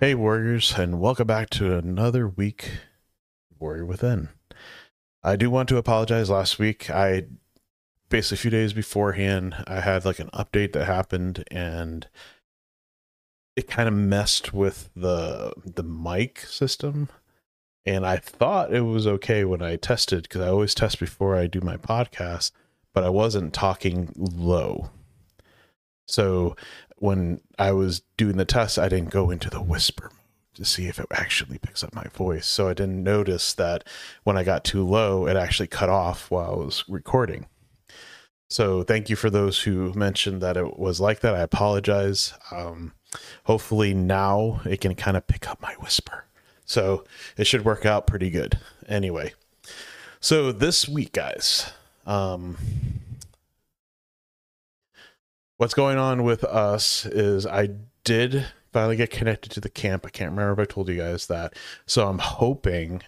Hey, Warriors, and welcome back to another week, Warrior Within. I do want to apologize. Last week, I basically a few days beforehand, I had like an update that happened, and it kind of messed with the the mic system. And I thought it was okay when I tested because I always test before I do my podcast, but I wasn't talking low. So when I was doing the test, I didn't go into the whisper mode to see if it actually picks up my voice. So I didn't notice that when I got too low, it actually cut off while I was recording. So thank you for those who mentioned that it was like that. I apologize. Um, hopefully now it can kind of pick up my whisper. So it should work out pretty good. Anyway, so this week, guys, um, what's going on with us is I did finally get connected to the camp. I can't remember if I told you guys that. So I'm hoping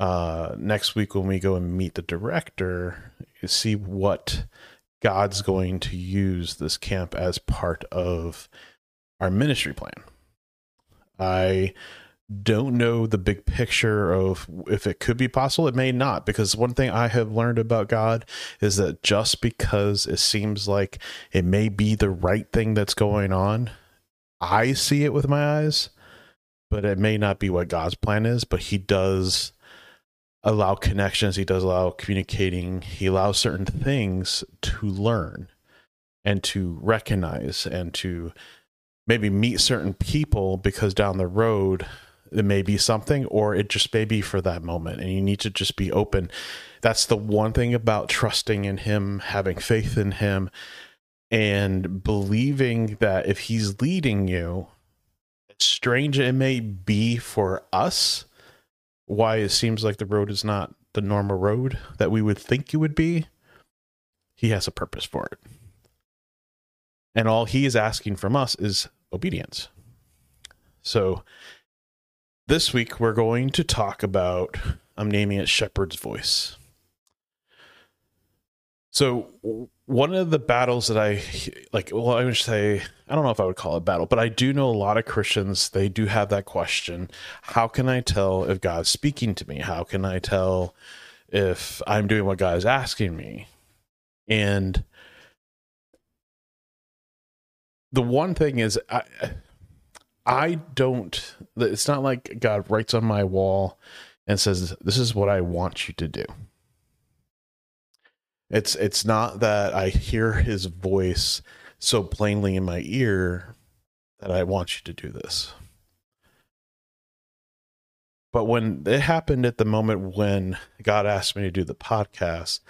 uh next week when we go and meet the director, you see what God's going to use this camp as part of our ministry plan. I don't know the big picture of if it could be possible. It may not, because one thing I have learned about God is that just because it seems like it may be the right thing that's going on, I see it with my eyes, but it may not be what God's plan is. But He does allow connections, He does allow communicating, He allows certain things to learn and to recognize and to maybe meet certain people because down the road it may be something or it just may be for that moment. And you need to just be open. That's the one thing about trusting in him having faith in him and believing that if he's leading you strange it may be for us why it seems like the road is not the normal road that we would think it would be he has a purpose for it. And all he is asking from us is obedience. So this week, we're going to talk about, I'm naming it Shepherd's Voice. So, one of the battles that I like, well, I would say, I don't know if I would call it battle, but I do know a lot of Christians, they do have that question How can I tell if God's speaking to me? How can I tell if I'm doing what God is asking me? And the one thing is, I, I don't. It's not like God writes on my wall and says, "This is what I want you to do." It's it's not that I hear His voice so plainly in my ear that I want you to do this. But when it happened at the moment when God asked me to do the podcast,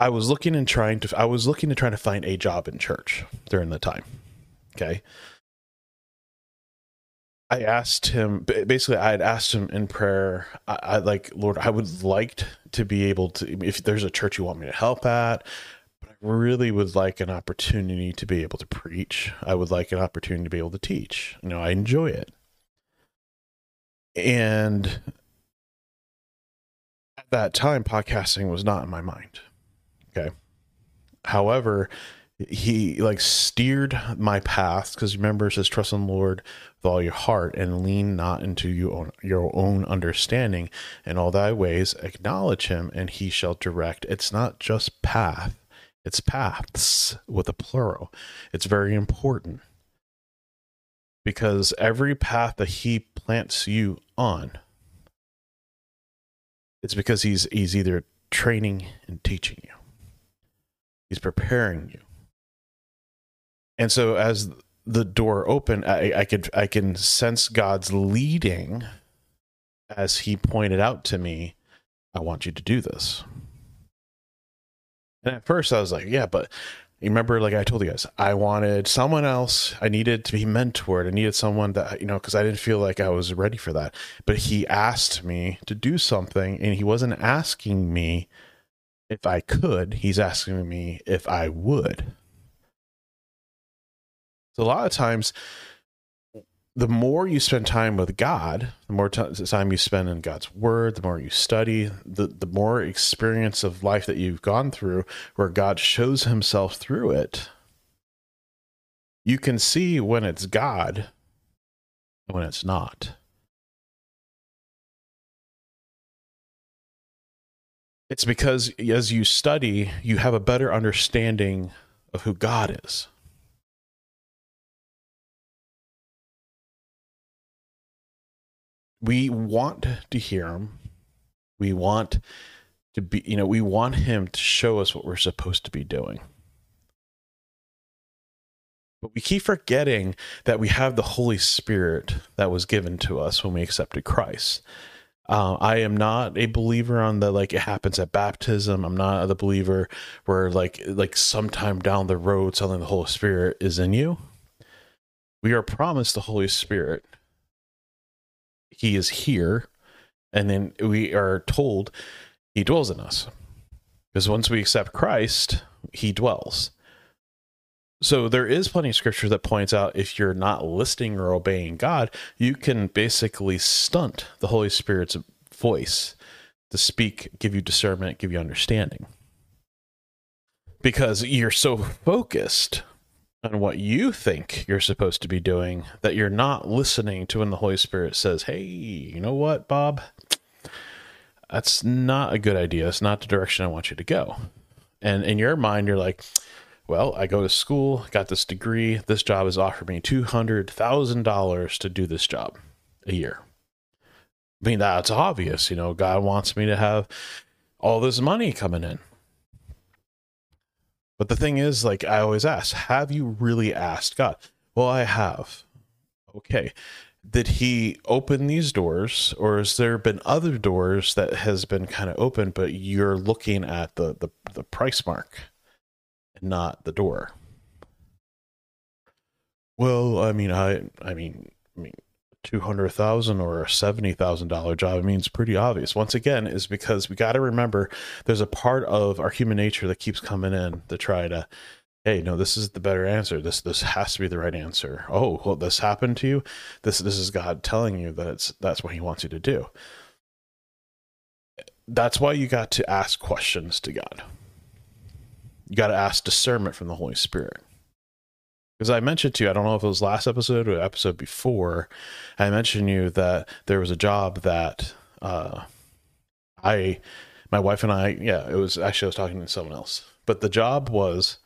I was looking and trying to I was looking to try to find a job in church during the time. Okay. I asked him basically I had asked him in prayer I, I, like Lord I would like to be able to if there's a church you want me to help at but I really would like an opportunity to be able to preach. I would like an opportunity to be able to teach. You know I enjoy it. And at that time podcasting was not in my mind. Okay? However he like steered my path because remember it says trust in the lord with all your heart and lean not into your own, your own understanding. In all thy ways acknowledge him and he shall direct. It's not just path it's paths with a plural. It's very important because every path that he plants you on it's because he's he's either training and teaching you. He's preparing you and so as the door opened, I, I could I can sense God's leading as he pointed out to me, I want you to do this. And at first I was like, yeah, but you remember, like I told you guys, I wanted someone else. I needed to be mentored. I needed someone that, you know, because I didn't feel like I was ready for that. But he asked me to do something, and he wasn't asking me if I could. He's asking me if I would. So a lot of times, the more you spend time with God, the more time you spend in God's Word, the more you study, the the more experience of life that you've gone through, where God shows Himself through it. You can see when it's God when it's not. It's because as you study, you have a better understanding of who God is. We want to hear him. We want to be, you know, we want him to show us what we're supposed to be doing. But we keep forgetting that we have the Holy Spirit that was given to us when we accepted Christ. Uh, I am not a believer on the like it happens at baptism. I'm not the believer where like like sometime down the road something the Holy Spirit is in you. We are promised the Holy Spirit. He is here, and then we are told He dwells in us. Because once we accept Christ, He dwells. So there is plenty of scripture that points out if you're not listening or obeying God, you can basically stunt the Holy Spirit's voice to speak, give you discernment, give you understanding. Because you're so focused on what you think you're supposed to be doing that you're not listening to when the Holy Spirit says, Hey, you know what, Bob? That's not a good idea. It's not the direction I want you to go. And in your mind, you're like, well, I go to school, got this degree. This job has offered me $200,000 to do this job a year. I mean, that's obvious. You know, God wants me to have all this money coming in. But the thing is, like I always ask, have you really asked God? Well, I have. Okay. Did he open these doors or has there been other doors that has been kind of open, but you're looking at the, the, the price mark? And not the door. Well, I mean, I, I mean, I mean, two hundred thousand or a seventy thousand dollar job. I mean, it's pretty obvious. Once again, is because we got to remember there's a part of our human nature that keeps coming in to try to, hey, no, this is the better answer. This this has to be the right answer. Oh, well, this happened to you. This this is God telling you that it's that's what He wants you to do. That's why you got to ask questions to God you got to ask discernment from the Holy Spirit. Because I mentioned to you, I don't know if it was last episode or episode before, I mentioned to you that there was a job that uh, I, my wife and I, yeah, it was actually I was talking to someone else, but the job was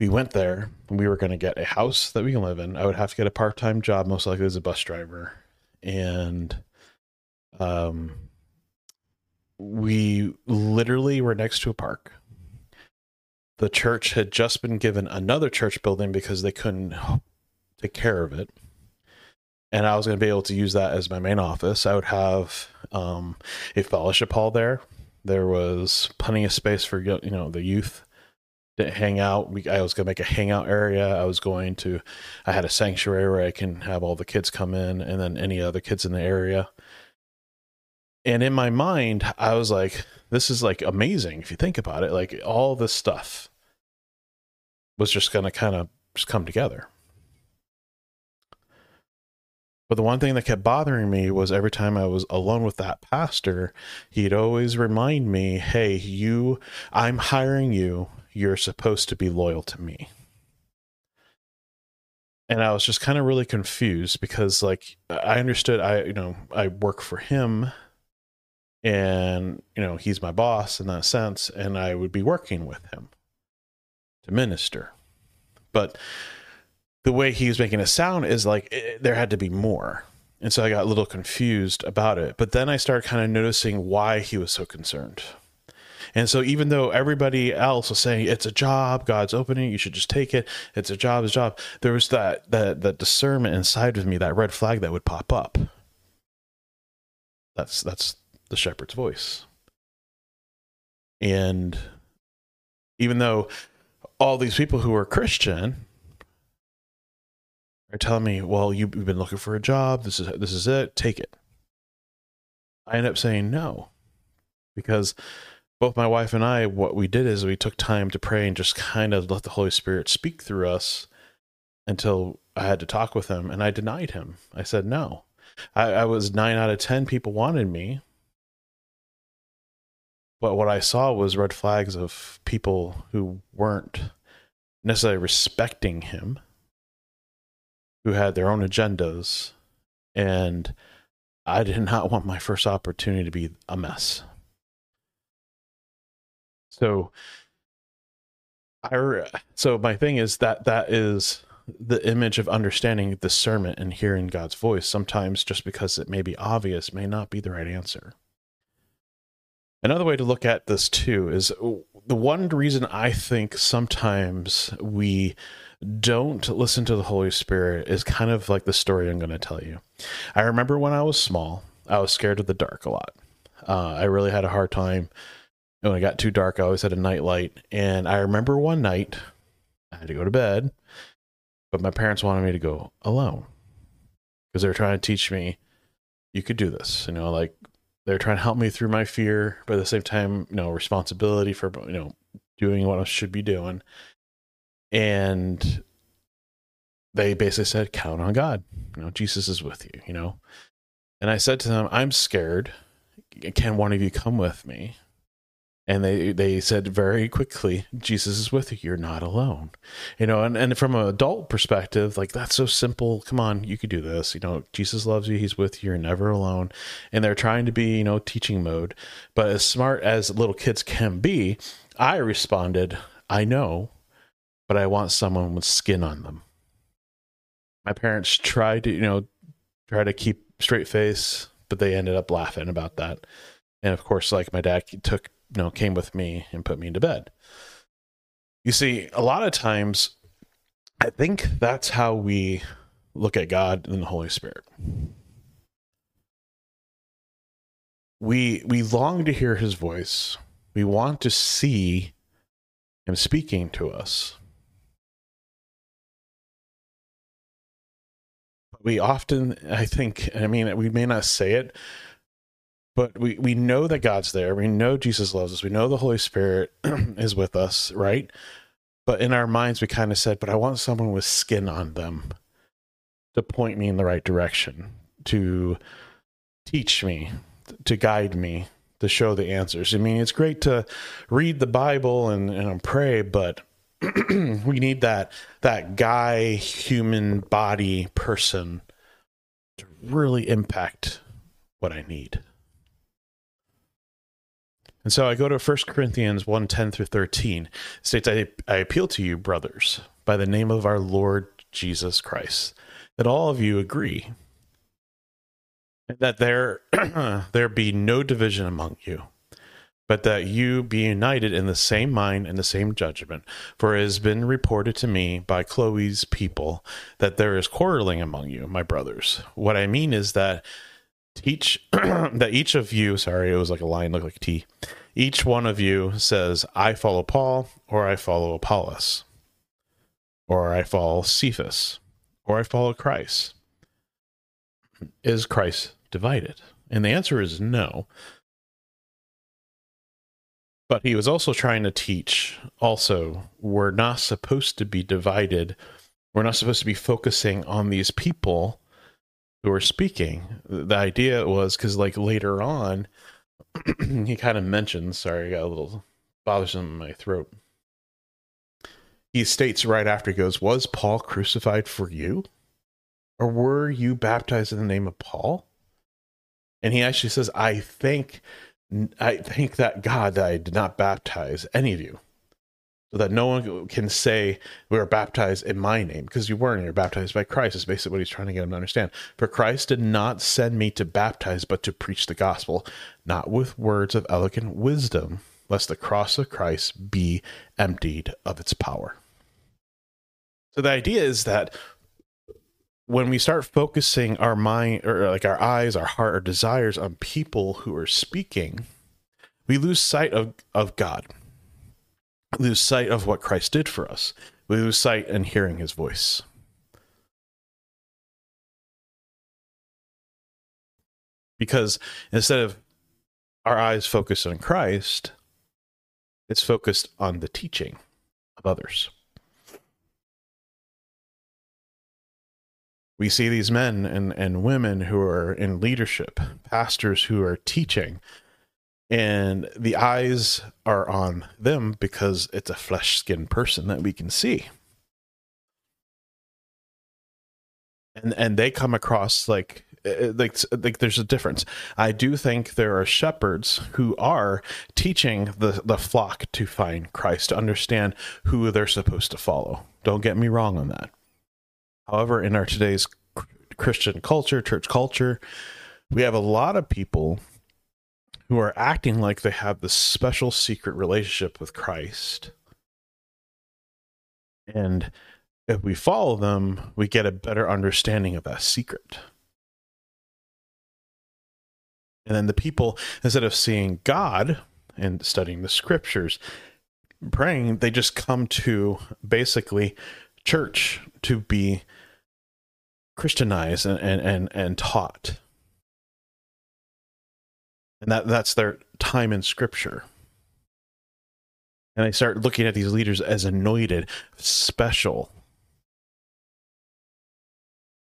we went there we were going to get a house that we can live in. I would have to get a part time job, most likely as a bus driver, and um, we literally were next to a park the church had just been given another church building because they couldn't take care of it. And i was going to be able to use that as my main office. I would have um, a fellowship hall there. There was plenty of space for you know the youth to hang out. I was going to make a hangout area. I was going to i had a sanctuary where i can have all the kids come in and then any other kids in the area. And in my mind i was like this is like amazing if you think about it like all this stuff was just going to kind of just come together but the one thing that kept bothering me was every time I was alone with that pastor, he'd always remind me, "Hey, you I'm hiring you. You're supposed to be loyal to me." And I was just kind of really confused because like I understood I you know, I work for him and you know he's my boss in that sense and i would be working with him to minister. But the way he was making it sound is like it, eh, there had to be more. And so i got a little confused about it. But then i started kind of noticing why he was so concerned. And so even though everybody else was saying it's a job god's opening you should just take it. It's a job it's a job there was that that that discernment inside of me that red flag that would pop up. That's that's the shepherd's voice. And even though all these people who are Christian are telling me, "Well, you've been looking for a job. This is this is it. Take it." I end up saying no, because both my wife and I, what we did is we took time to pray and just kind of let the Holy Spirit speak through us until I had to talk with him, and I denied him. I said no. I, I was nine out of ten people wanted me, but what I saw was red flags of people who weren't necessarily respecting him, who had their own agendas, And I did not want my first opportunity to be a mess. So I so my thing is that that is the image of understanding discernment and hearing God's voice. Sometimes just because it may be obvious may not be the right answer. Another way to look at this too is the one reason I think sometimes we don't listen to the Holy Spirit is kind of like the story I'm going to tell you. I remember when I was small, I was scared of the dark a lot. Uh, I really had a hard time when it got too dark. I always had a night light, and I remember one night I had to go to bed, but my parents wanted me to go alone because they were trying to teach me you could do this. You know, like they're trying to help me through my fear, but at the same time, you know, responsibility for you know doing what I should be doing. And they basically said, "Count on God. You know, Jesus is with you." You know, and I said to them, "I'm scared. Can one of you come with me?" And they they said very quickly jesus is with you. You're not alone. You know and, and from an adult perspective like that's so simple. Come on you could do this. You know jesus loves you. He's with you. You're never alone. And they're trying to be you know teaching mode. But as smart as little kids can be i responded i know but i want someone with skin on them. My parents tried to you know try to keep straight face but they ended up laughing about that. And of course like my dad took you know, came with me and put me into bed. You see, a lot of times, I think that's how we look at God and the Holy Spirit. We we long to hear His voice. We want to see Him speaking to us. we often, I think, I mean, we may not say it, but we we know that God's there. We know Jesus loves us. We know the Holy Spirit is with us, right? But in our minds, we kind of said, "But I want someone with skin on them to point me in the right direction, to teach me, to guide me, to show the answers." I mean, it's great to read the Bible and and pray, but we need that that guy, human body person to really impact what I need. And so I go to 1 Corinthians 1 10 through 13. It states, I, I appeal to you, brothers, by the name of our Lord Jesus Christ, that all of you agree, that there, there be no division among you, but that you be united in the same mind and the same judgment. For it has been reported to me by Chloe's people that there is quarreling among you, my brothers. What I mean is that each that each of you sorry it was like a line looked like t. Each one of you says i follow paul or i follow apollos or i follow cephas or i follow christ. Is christ divided? And the answer is no. But he was also trying to teach also we're not supposed to be divided. We're not supposed to be focusing on these people who were speaking. The idea was because, like, later on, he kind of mentions, sorry, I got a little bothersome in my throat. He states right after he goes, Was Paul crucified for you? Or were you baptized in the name of Paul? And he actually says, I thank I thank that God that I did not baptize any of you so that no one can say we were baptized in my name because you weren't. You're baptized by Christ. Is basically what he's trying to get them to understand. For Christ did not send me to baptize, but to preach the gospel, not with words of elegant wisdom, lest the cross of Christ be emptied of its power. So the idea is that when we start focusing our mind or like our eyes, our heart, our desires on people who are speaking, we lose sight of, of God lose sight of what Christ did for us. We lose sight in hearing his voice. Because instead of our eyes focused on Christ, it's focused on the teaching of others. We see these men and, and women who are in leadership, pastors who are teaching, and the eyes are on them because it's a flesh skinned person that we can see and and they come across like eh, eh, like like there's a difference. I do think there are shepherds who are teaching the the flock to find Christ, to understand who they're supposed to follow. Don't get me wrong on that. However, in our today's Christian culture, church culture, we have a lot of people who are acting like they have this special secret relationship with Christ. And if we follow them, we get a better understanding of that secret. And then the people, instead of seeing God and studying the scriptures, praying, they just come to basically church to be Christianized and, and, and, and taught. And that, that's their time in scripture. And they start looking at these leaders as anointed, special,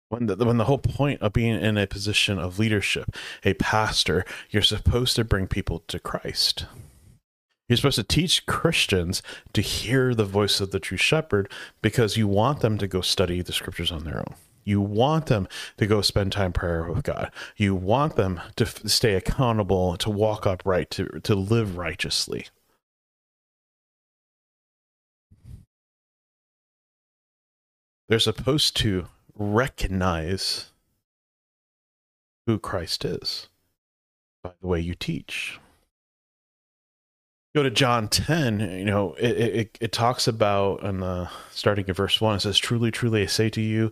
when the, when the whole point of being in a position of leadership, a pastor, you're supposed to bring people to Christ. You're supposed to teach Christians to hear the voice of the true shepherd because you want them to go study the scriptures on their own. You want them to go spend time prayer with God. You want them to f- stay accountable, to walk upright, to, to live righteously. They're supposed to recognize who Christ is by the way you teach. Go to John 10, you know, it, it, it talks about, the, starting in verse 1, it says, Truly, truly, I say to you,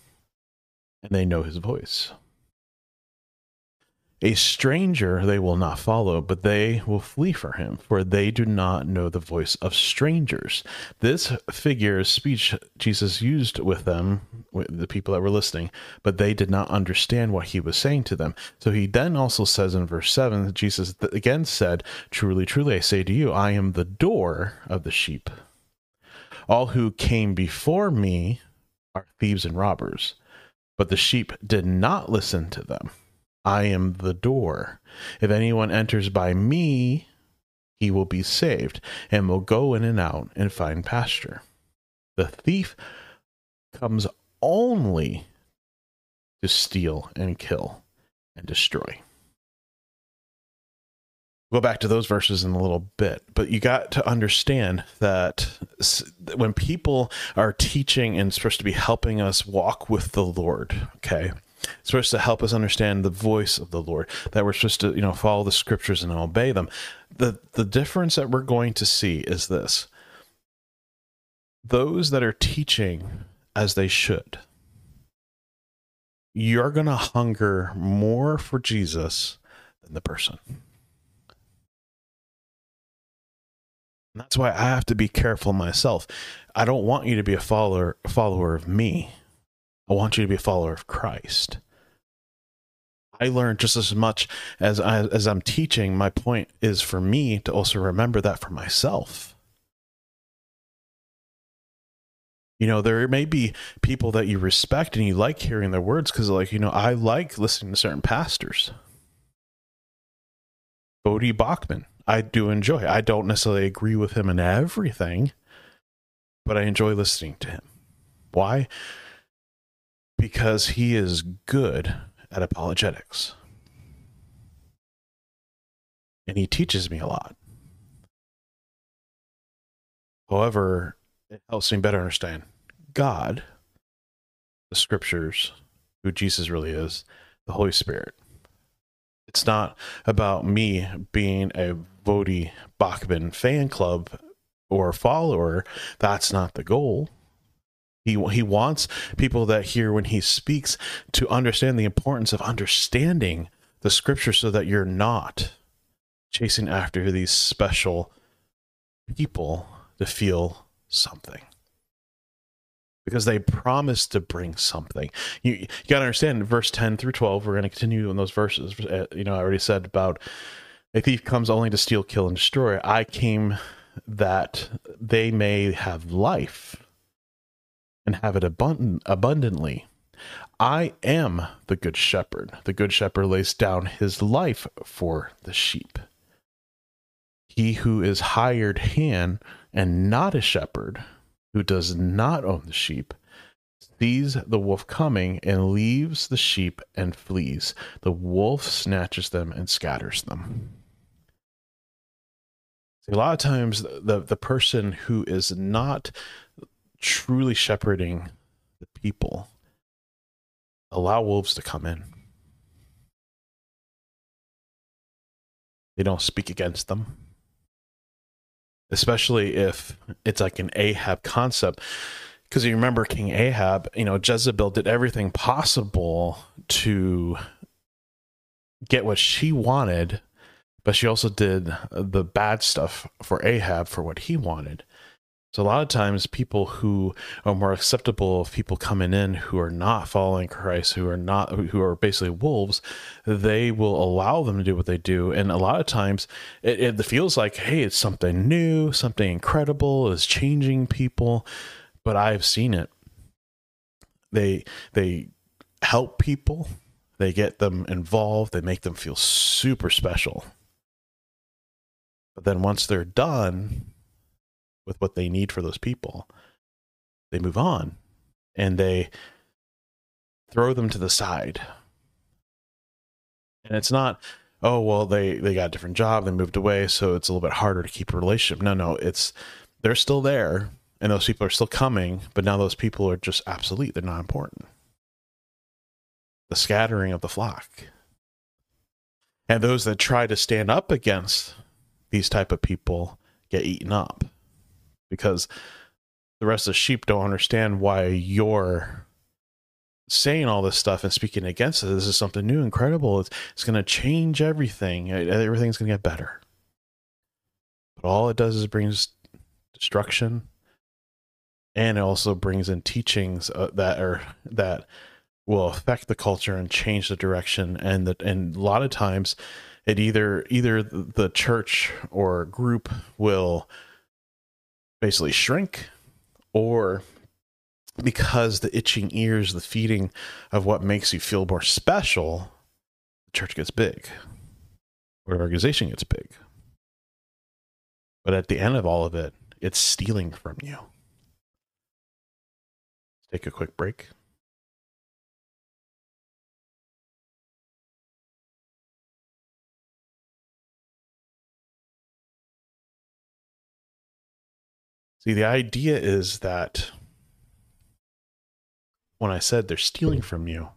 and they know his voice. A stranger they will not follow, but they will flee for him, for they do not know the voice of strangers. This figure of speech Jesus used with them, with the people that were listening, but they did not understand what he was saying to them. So he then also says in verse 7 Jesus again said, Truly, truly, I say to you, I am the door of the sheep. All who came before me are thieves and robbers, but the sheep did not listen to them. I am the door. If anyone enters by me, he will be saved and will go in and out and find pasture. The thief comes only to steal and kill and destroy. We'll go back to those verses in a little bit, but you got to understand that when people are teaching and supposed to be helping us walk with the Lord, okay, it's supposed to help us understand the voice of the Lord, that we're supposed to, you know, follow the scriptures and obey them. The the difference that we're going to see is this. Those that are teaching as they should, you're going to hunger more for Jesus than the person. And that's why I have to be careful myself. I don't want you to be a follower follower of me. I want you to be a follower of Christ. I learn just as much as I, as I'm teaching. My point is for me to also remember that for myself. You know, there may be people that you respect and you like hearing their words because, like, you know, I like listening to certain pastors. Voddie Baucham, I do enjoy. I don't necessarily agree with him in everything, but I enjoy listening to him. Why? because he is good at apologetics. And he teaches me a lot. However, it helps me better understand God, the scriptures, who Jesus really is, the Holy Spirit. It's not about me being a Voddie Baucham fan club or follower. That's not the goal. He, he wants people that hear when he speaks to understand the importance of understanding the scripture so that you're not chasing after these special people to feel something. Because they promised to bring something. You, you got to understand verse 10 through 12. We're going to continue in those verses. Uh, you know, I already said about a thief comes only to steal, kill, and destroy. I came that they may have life and have it abundant, abundantly. I am the good shepherd. The good shepherd lays down his life for the sheep. He who is hired hand and not a shepherd, who does not own the sheep, sees the wolf coming and leaves the sheep and flees. The wolf snatches them and scatters them. See, a lot of times, the, the person who is not truly shepherding the people allow wolves to come in. They don't speak against them especially if it's like an Ahab concept. Because you remember King Ahab, you know, Jezebel did everything possible to get what she wanted, but she also did the bad stuff for Ahab for what he wanted. So a lot of times people who are more acceptable of people coming in who are not following Christ, who are not who are basically wolves, they will allow them to do what they do. And a lot of times it, it feels like, hey, it's something new, something incredible is changing people. But I've seen it. They they help people, they get them involved, they make them feel super special. But then once they're done, with what they need for those people, they move on and they throw them to the side. And it's not, oh well, they they got a different job, they moved away, so it's a little bit harder to keep a relationship. No, no, it's they're still there and those people are still coming, but now those people are just obsolete. They're not important. The scattering of the flock. And those that try to stand up against these type of people get eaten up because the rest of the sheep don't understand why you're saying all this stuff and speaking against it. This is something new, incredible. It's, it's going to change everything. Everything's going to get better. But all it does is brings destruction, and it also brings in teachings uh, that are that will affect the culture and change the direction. And that and a lot of times, it either either the church or group will basically shrink or because the itching ears, the feeding of what makes you feel more special, the church gets big or the organization gets big. But at the end of all of it, it's stealing from you. Let's Take a quick break. See, the idea is that when I said they're stealing from you,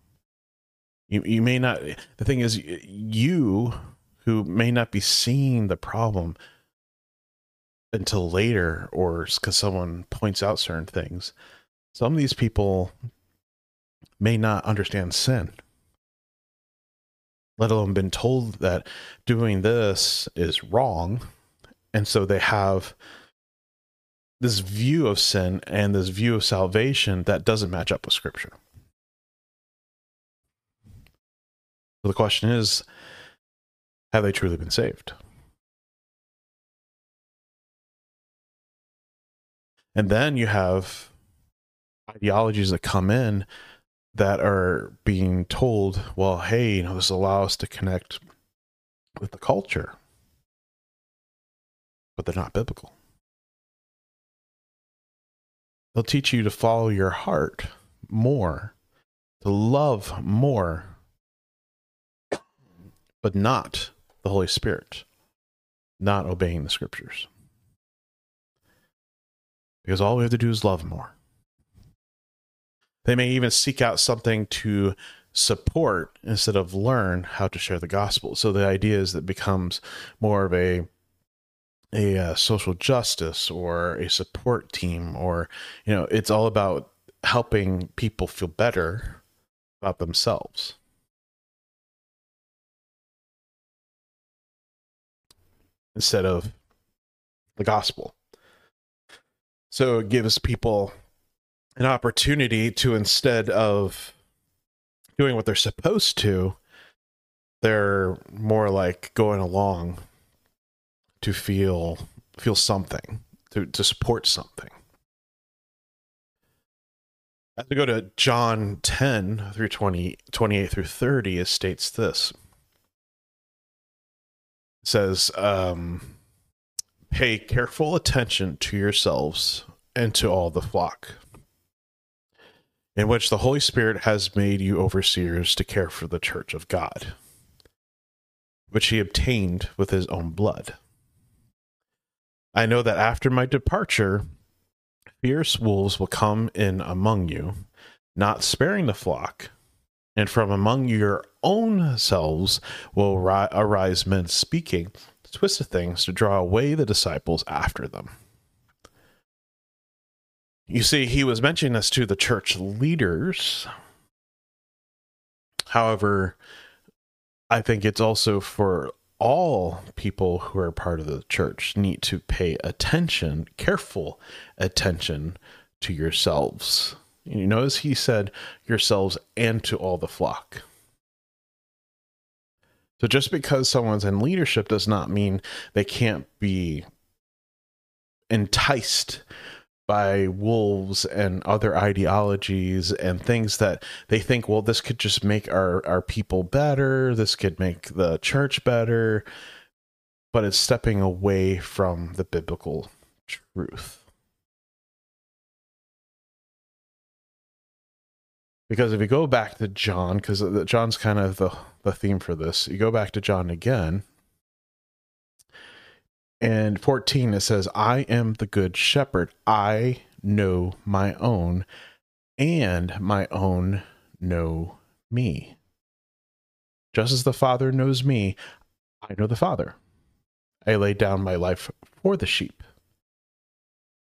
you, you may not, the thing is, you who may not be seeing the problem until later or because someone points out certain things, some of these people may not understand sin. Let alone been told that doing this is wrong and so they have this view of sin and this view of salvation that doesn't match up with scripture. So the question is have they truly been saved? And then you have ideologies that come in that are being told, well, hey, you know, this allows us to connect with the culture, but they're not biblical. They'll teach you to follow your heart more, to love more, but not the Holy Spirit, not obeying the scriptures. Because all we have to do is love more. They may even seek out something to support instead of learn how to share the gospel. So the idea is that becomes more of a a uh, social justice or a support team or you know it's all about helping people feel better about themselves. Instead of the gospel. So it gives people an opportunity to instead of doing what they're supposed to, they're more like going along to feel feel something, to, to support something. As we go to John 10 through 20, 28 through 30, it states this. It says, um, Pay careful attention to yourselves and to all the flock, in which the Holy Spirit has made you overseers to care for the church of God, which he obtained with his own blood. I know that after my departure, fierce wolves will come in among you, not sparing the flock. And from among your own selves will ri- arise men speaking twisted things to draw away the disciples after them. You see, he was mentioning this to the church leaders. However, I think it's also for all people who are part of the church need to pay attention, careful attention to yourselves. You notice he said yourselves and to all the flock. So just because someone's in leadership does not mean they can't be enticed by wolves and other ideologies and things that they think, well, this could just make our, our people better. This could make the church better. But it's stepping away from the biblical truth. Because if you go back to John, because John's kind of the, the theme for this, you go back to John again. And 14, it says, I am the good shepherd. I know my own, and my own know me. Just as the Father knows me, I know the Father. I lay down my life for the sheep.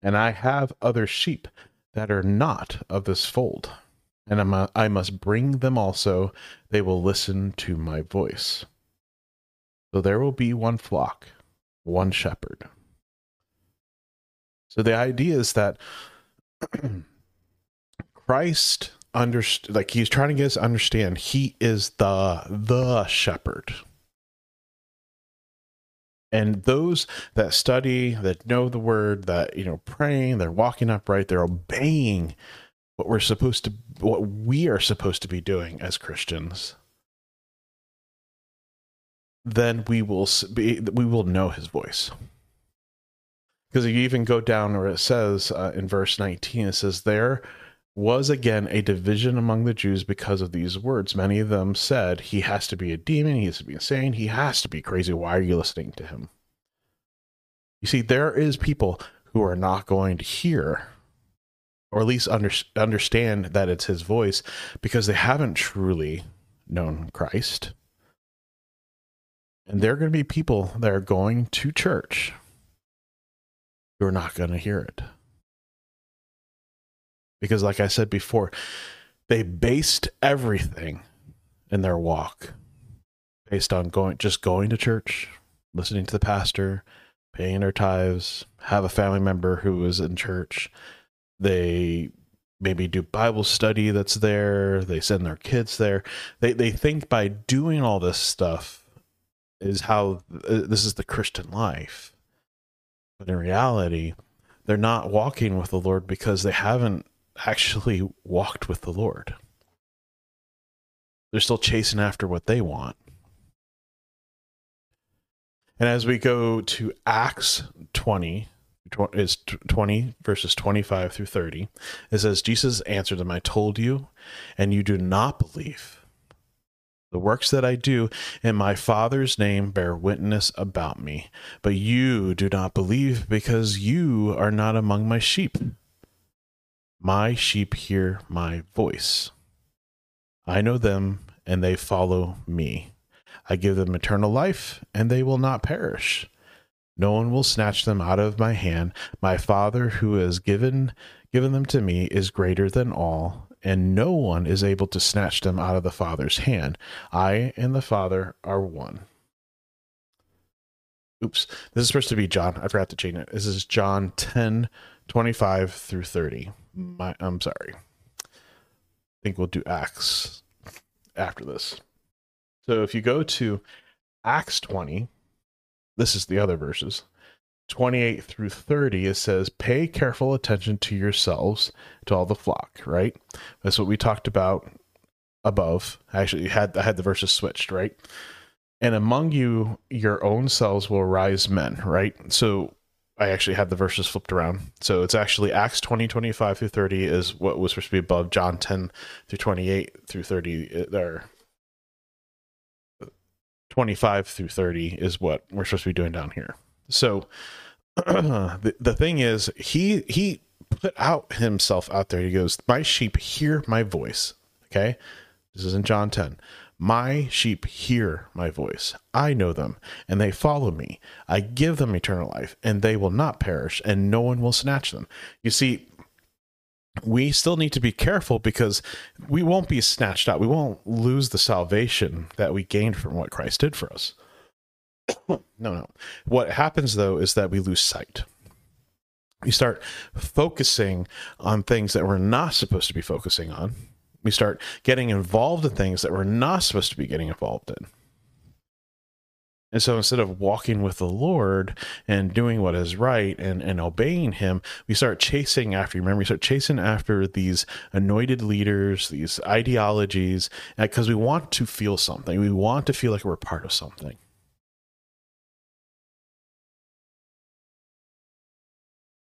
And I have other sheep that are not of this fold and I must bring them also. They will listen to my voice. So there will be one flock, one shepherd. So the idea is that Christ understood, like he's trying to get us to understand, he is the the shepherd. And those that study, that know the word, that you know, praying, they're walking upright, they're obeying what we're supposed to what we are supposed to be doing as Christians, then we will be we will know his voice. Because you even go down where it says uh, in verse 19, it says, There was again a division among the Jews because of these words. Many of them said, He has to be a demon, he has to be insane, he has to be crazy. Why are you listening to him? You see, there is people who are not going to hear or at least under, understand that it's his voice because they haven't truly known Christ. And there are going to be people that are going to church who are not going to hear it. Because, like I said before, they based everything in their walk based on going just going to church, listening to the pastor, paying their tithes, have a family member who is in church, they maybe do Bible study that's there. They send their kids there. They they think by doing all this stuff is how uh, this is the Christian life. But in reality, they're not walking with the Lord because they haven't actually walked with the Lord. They're still chasing after what they want. And as we go to Acts 20, is 20 verses 25 through 30 it says jesus answered them i told you and you do not believe the works that i do in my father's name bear witness about me. But you do not believe because you are not among my sheep. My sheep hear my voice. I know them and they follow me. I give them eternal life and they will not perish. No one will snatch them out of my hand. My Father who has given given them to me is greater than all, and no one is able to snatch them out of the Father's hand. I and the Father are one. Oops. This is supposed to be John. I forgot to change it. This is John 10 25 through 30. My, I'm sorry. I think we'll do Acts after this. So if you go to Acts 20, this is the other verses. 28 through 30 it says pay careful attention to yourselves to all the flock right? That's what we talked about above. Actually had i had the verses switched right? And among you your own selves will rise men right? So i actually had the verses flipped around. So it's actually acts 20 25 through 30 is what was supposed to be above. John 10 through 28 through 30 there 25 through 30 is what we're supposed to be doing down here so the, the thing is he he put out himself out there. He goes my sheep hear my voice. Okay? This is in john 10 my sheep hear my voice. I know them and they follow me. I give them eternal life and they will not perish and no one will snatch them. You see we still need to be careful because we won't be snatched out. We won't lose the salvation that we gained from what christ did for us no, no. What happens though is that we lose sight. We start focusing on things that we're not supposed to be focusing on. We start getting involved in things that we're not supposed to be getting involved in. And so instead of walking with the Lord and doing what is right and, and obeying Him, we start chasing after, remember, we start chasing after these anointed leaders, these ideologies, because we want to feel something. We want to feel like we're part of something.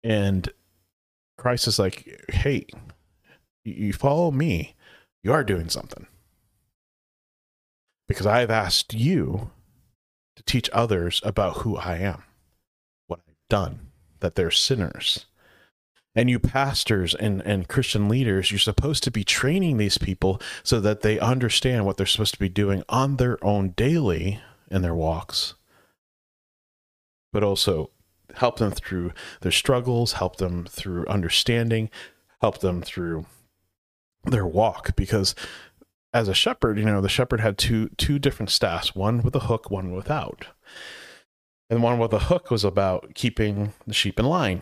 And Christ is like, hey, you follow me, you are doing something. Because I've asked you to teach others about who I am, what I've done, that they're sinners. And you pastors and, and Christian leaders, you're supposed to be training these people so that they understand what they're supposed to be doing on their own daily in their walks, but also help them through their struggles, help them through understanding, help them through their walk because as a shepherd, you know, the shepherd had two two different staffs, one with a hook, one without. And one with a hook was about keeping the sheep in line,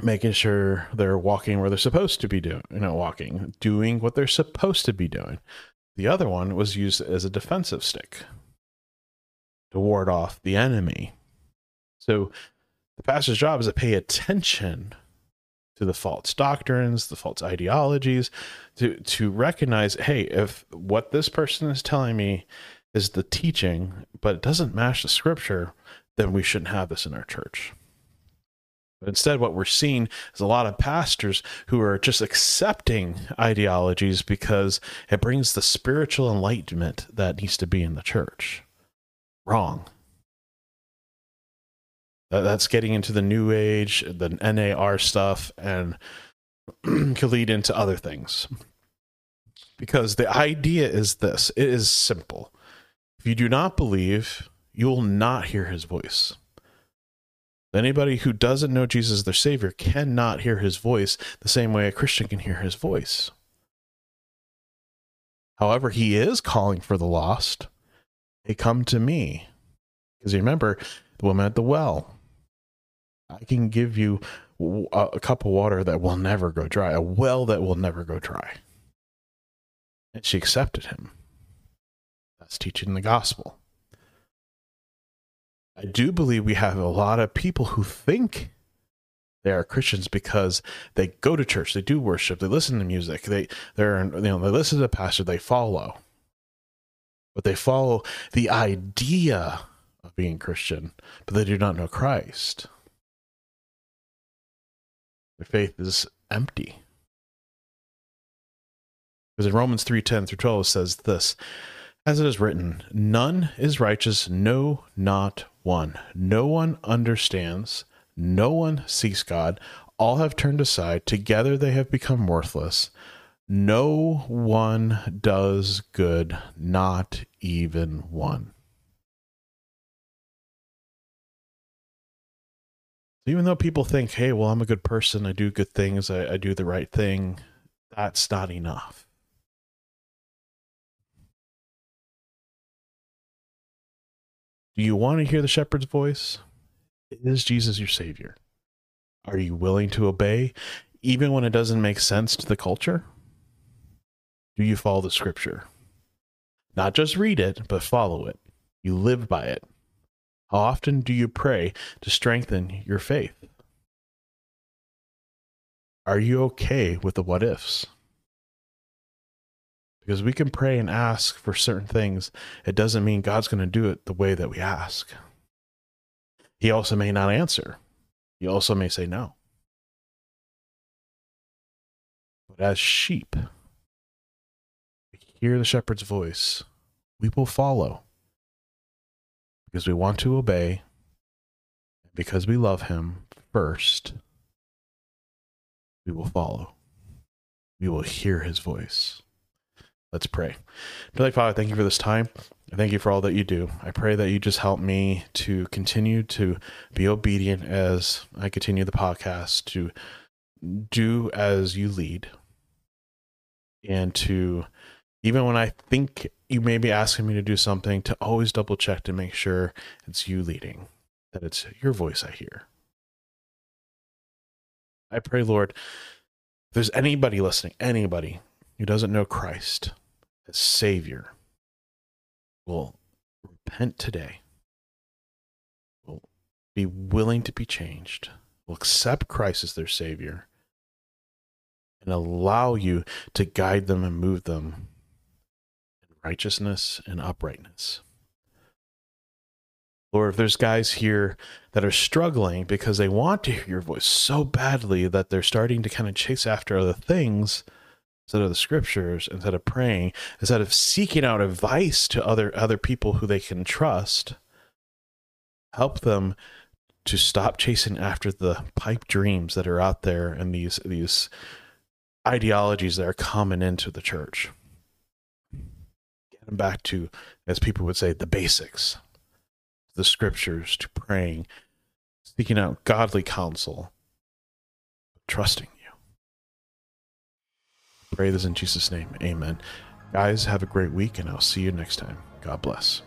making sure they're walking where they're supposed to be doing, you know, walking, doing what they're supposed to be doing. The other one was used as a defensive stick to ward off the enemy so the pastor's job is to pay attention to the false doctrines, the false ideologies, to to recognize, hey, if what this person is telling me is the teaching, but it doesn't match the scripture, then we shouldn't have this in our church. But instead, what we're seeing is a lot of pastors who are just accepting ideologies because it brings the spiritual enlightenment that needs to be in the church. Wrong that's getting into the new age, the NAR stuff, and could lead into other things. Because the idea is this it is simple. If you do not believe, you will not hear his voice. Anybody who doesn't know Jesus as their Savior cannot hear his voice the same way a Christian can hear his voice. However, he is calling for the lost. They come to me. Because remember, the woman at the well, I can give you a, cup of water that will never go dry, a well that will never go dry. And she accepted him. That's teaching the gospel. I do believe we have a lot of people who think they are Christians because they go to church, they do worship, they listen to music, they they're you know they listen to the pastor, they follow, but they follow the idea of being Christian, but they do not know Christ. Faith is empty. Because in Romans 3 10 through 12 it says this As it is written, none is righteous, no, not one. No one understands, no one seeks God. All have turned aside. Together they have become worthless. No one does good, not even one. Even though people think, hey, well, I'm a good person, I do good things, I, I do the right thing, that's not enough. Do you want to hear the shepherd's voice? Is Jesus your Savior? Are you willing to obey even when it doesn't make sense to the culture? Do you follow the scripture? Not just read it, but follow it. You live by it. How often do you pray to strengthen your faith? Are you okay with the what ifs? Because we can pray and ask for certain things. It doesn't mean God's going to do it the way that we ask. He also may not answer. He also may say no. But as sheep, we hear the shepherd's voice, we will follow because we want to obey, because we love him first. We will follow. We will hear his voice. Let's pray. Dear Father, thank you for this time. Thank you for all that you do. I pray that you just help me to continue to be obedient as I continue the podcast, to do as you lead, and to, even when I think you may be asking me to do something, to always double check to make sure it's you leading, that it's your voice I hear. I pray, Lord, if there's anybody listening, anybody who doesn't know Christ, as Savior will repent today, will be willing to be changed, will accept Christ as their Savior, and allow you to guide them and move them righteousness and uprightness. Lord, if there's guys here that are struggling because they want to hear your voice so badly that they're starting to kind of chase after other things, instead of the scriptures, instead of praying, instead of seeking out advice to other other people who they can trust, help them to stop chasing after the pipe dreams that are out there and these these ideologies that are coming into the church. Them back to, as people would say, the basics, the scriptures, to praying, seeking out godly counsel, trusting you. Pray this in Jesus' name. Amen. Guys, have a great week, and I'll see you next time. God bless.